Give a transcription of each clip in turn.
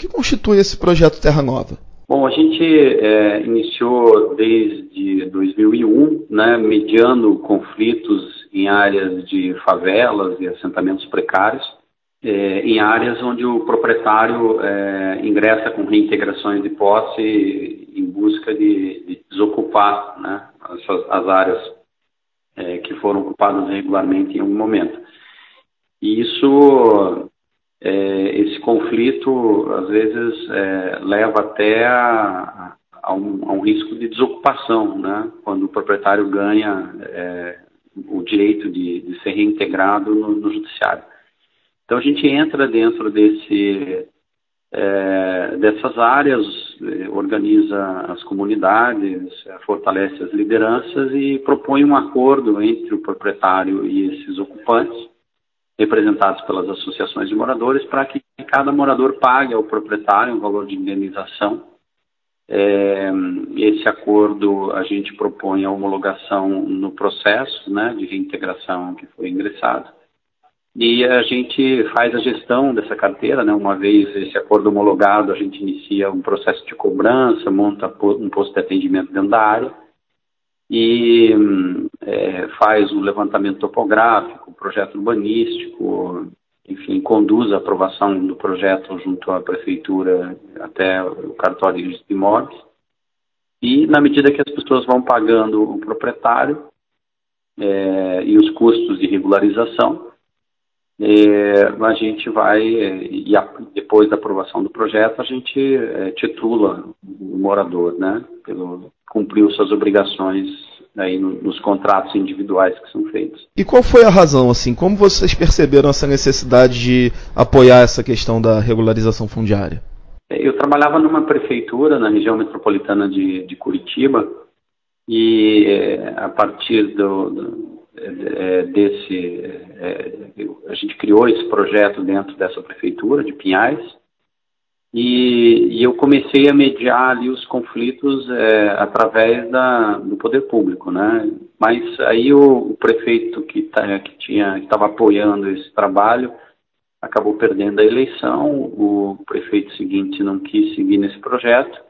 que constitui esse projeto Terra Nova? Bom, a gente é, iniciou desde 2001, né, mediando conflitos em áreas de favelas e assentamentos precários, é, em áreas onde o proprietário é, ingressa com reintegrações de posse em busca de, de desocupar né, as, as áreas é, que foram ocupadas regularmente em algum momento. E isso, é, esse conflito, às vezes, é, leva até a, a, um, a, um, risco de desocupação, né? quando o proprietário ganha é, o direito de, de ser reintegrado no, no, judiciário. Então, a gente entra dentro desse, é, dessas áreas, organiza as comunidades, fortalece as lideranças e propõe um acordo entre o proprietário e esses ocupantes representados pelas associações de moradores, para que cada morador pague ao proprietário um valor de indenização. É, esse acordo a gente propõe a homologação no processo né, de reintegração que foi ingressado. E a gente faz a gestão dessa carteira, né, uma vez esse acordo homologado, a gente inicia um processo de cobrança, monta um posto de atendimento dentro da área e é, faz o levantamento topográfico, projeto urbanístico, enfim, conduz a aprovação do projeto junto à prefeitura até o cartório de imóveis. E na medida que as pessoas vão pagando o proprietário é, e os custos de regularização, é, a gente vai, e a, depois da aprovação do projeto, a gente é, titula o morador, né, pelo, cumpriu suas obrigações aí nos contratos individuais que são feitos. E qual foi a razão, assim, como vocês perceberam essa necessidade de apoiar essa questão da regularização fundiária? É, eu trabalhava numa prefeitura na região metropolitana de, de Curitiba e é, a partir do, do desse a gente criou esse projeto dentro dessa prefeitura de Pinhais e, e, eu comecei a mediar ali os conflitos é, através da, do poder público, né? Mas aí o, o prefeito que, tá, que tinha estava apoiando esse trabalho acabou perdendo a eleição. O prefeito seguinte não quis seguir nesse projeto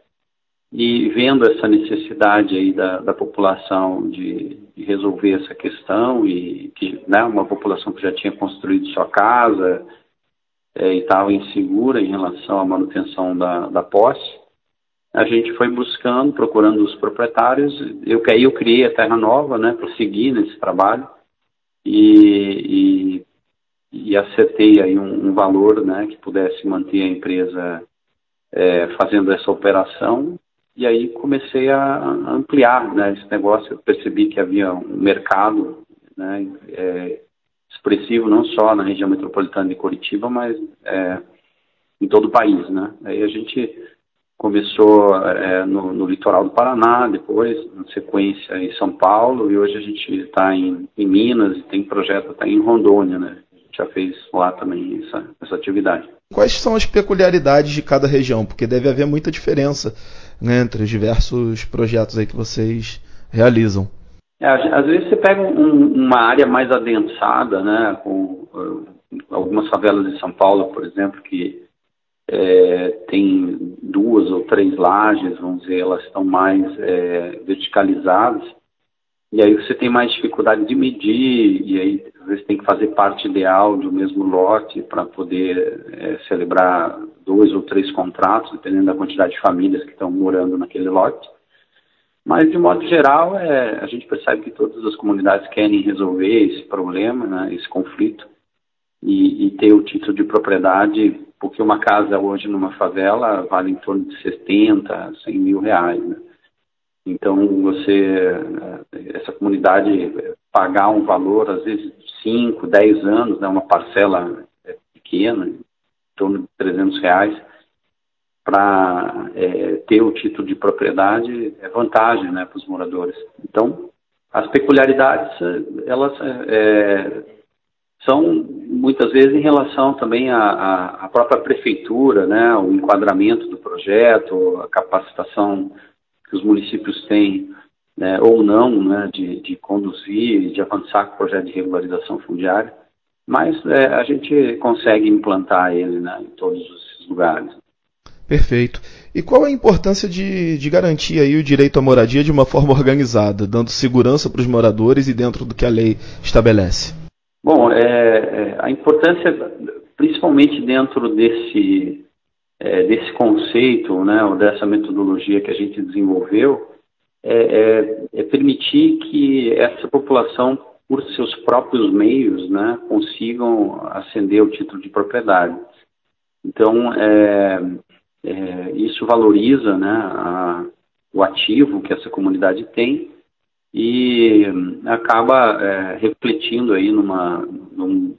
e vendo essa necessidade aí da, da população de, de, resolver essa questão e que né, uma população que já tinha construído sua casa é, e estava insegura em relação à manutenção da, da posse, a gente foi buscando, procurando os proprietários. Eu, aí eu criei a Terra Nova, né, para seguir nesse trabalho e, e, e acertei aí um, um, valor, né, que pudesse manter a empresa é, fazendo essa operação. E aí comecei a ampliar, né, esse negócio. Eu percebi que havia um mercado, né, é, expressivo não só na região metropolitana de Curitiba, mas é, em todo o país, né? Aí a gente começou é, no, no, litoral do Paraná, depois, na sequência, em São Paulo, e hoje a gente está em, em, Minas e tem projeto até em Rondônia, né? A gente já fez lá também essa, essa atividade. Quais são as peculiaridades de cada região? Porque deve haver muita diferença né, entre os diversos projetos aí que vocês realizam. É, às vezes você pega um, uma área mais adensada, né, com uh, algumas favelas de São Paulo, por exemplo, que é, tem duas ou três lajes, vamos dizer, elas estão mais é, verticalizadas, e aí você tem mais dificuldade de medir, e aí às vezes tem que fazer parte ideal do mesmo lote para poder é, celebrar dois ou três contratos, dependendo da quantidade de famílias que estão morando naquele lote. Mas, de modo geral, é, a gente percebe que todas as comunidades querem resolver esse problema, né, esse conflito, e, e, ter o título de propriedade, porque uma casa hoje numa favela vale em torno de 70, 100 mil reais. Né? Então, você, essa comunidade pagar um valor, às vezes, de 5, 10 anos, né, uma parcela é, pequena, torno de 300 reais, para é, ter o título de propriedade é vantagem né, para os moradores. Então, as peculiaridades, elas é, são muitas vezes em relação também à, à, própria prefeitura, né, o enquadramento do projeto, a capacitação que os municípios têm né, ou não né, de, de conduzir, de avançar com o projeto de regularização fundiária, mas é, a gente consegue implantar ele né, em todos os lugares. Perfeito. E qual a importância de, de garantir aí o direito à moradia de uma forma organizada, dando segurança para os moradores e dentro do que a lei estabelece? Bom, é, é, a importância, principalmente dentro desse, é, desse conceito, né, ou dessa metodologia que a gente desenvolveu, é, é, é permitir que essa população, por seus próprios meios, né, consigam ascender o título de propriedade. Então, é, é, isso valoriza né, a, o ativo que essa comunidade tem e acaba é, refletindo aí numa, num,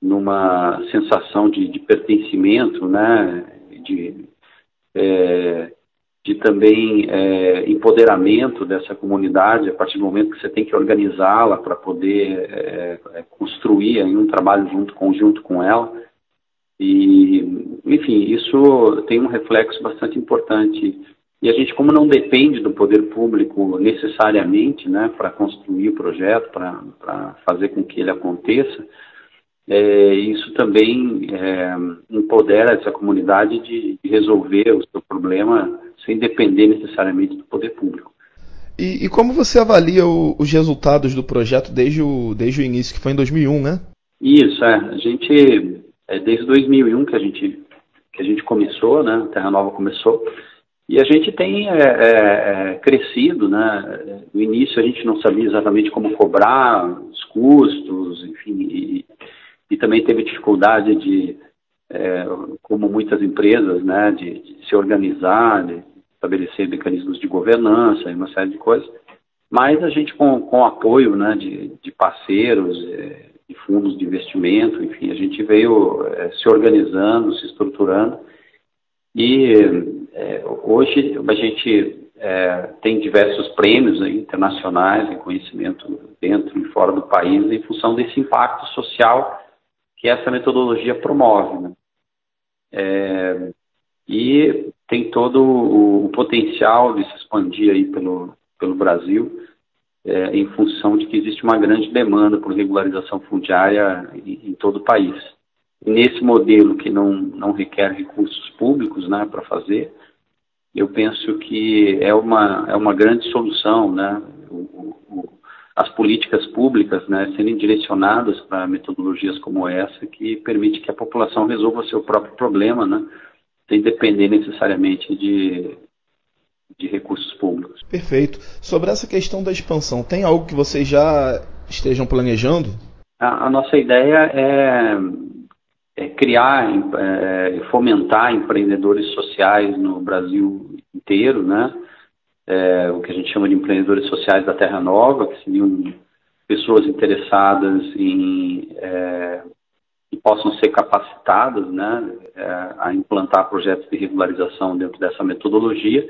numa sensação de, de, pertencimento, né, de, é, também é, empoderamento dessa comunidade a partir do momento que você tem que organizá-la para poder é, é, construir um trabalho junto conjunto com ela. E enfim isso tem um reflexo bastante importante. E a gente como não depende do poder público necessariamente né para construir o projeto para fazer com que ele aconteça é, isso também é, empodera essa comunidade de, resolver o seu problema sem depender necessariamente do poder público. E, e como você avalia o, os resultados do projeto desde o, desde o início, que foi em 2001, né? Isso, é. A gente, é desde 2001 que a gente, que a gente começou, né? A Terra Nova começou. E a gente tem é, é, é crescido, né? No início a gente não sabia exatamente como cobrar os custos, enfim, e, e também teve dificuldade de, é, como muitas empresas, né, de, de, se organizar, de estabelecer mecanismos de governança e uma série de coisas. Mas a gente, com, com apoio né, de, de parceiros, é, de fundos de investimento, enfim, a gente veio é, se organizando, se estruturando. E é, hoje a gente é, tem diversos prêmios aí, internacionais em conhecimento dentro e fora do país em função desse impacto social que essa metodologia promove. Né? É, e tem todo o, o, potencial de se expandir aí pelo, pelo Brasil, é, em função de que existe uma grande demanda por regularização fundiária em, em todo o país. Nesse modelo que não, não requer recursos públicos né, para fazer, eu penso que é uma, é uma grande solução, né? O, o, as políticas públicas né, serem direcionadas para metodologias como essa, que permite que a população resolva seu próprio problema, né, sem depender necessariamente de, de recursos públicos. Perfeito. Sobre essa questão da expansão, tem algo que vocês já estejam planejando? A, a nossa ideia é, é criar, é, fomentar empreendedores sociais no Brasil inteiro, né? É, o que a gente chama de empreendedores sociais da Terra Nova, que seriam pessoas interessadas em é, que possam ser capacitadas né, é, a implantar projetos de regularização dentro dessa metodologia.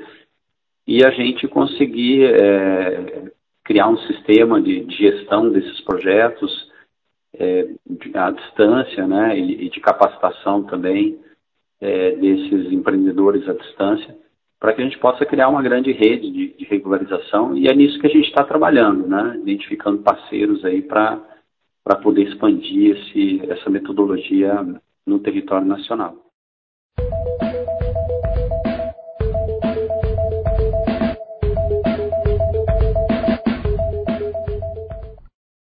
E a gente conseguir é, criar um sistema de, de, gestão desses projetos é, à distância né, e, e de capacitação também é, desses empreendedores à distância para que a gente possa criar uma grande rede de, de regularização e é nisso que a gente está trabalhando, né? identificando parceiros aí para poder expandir esse, essa metodologia no território nacional.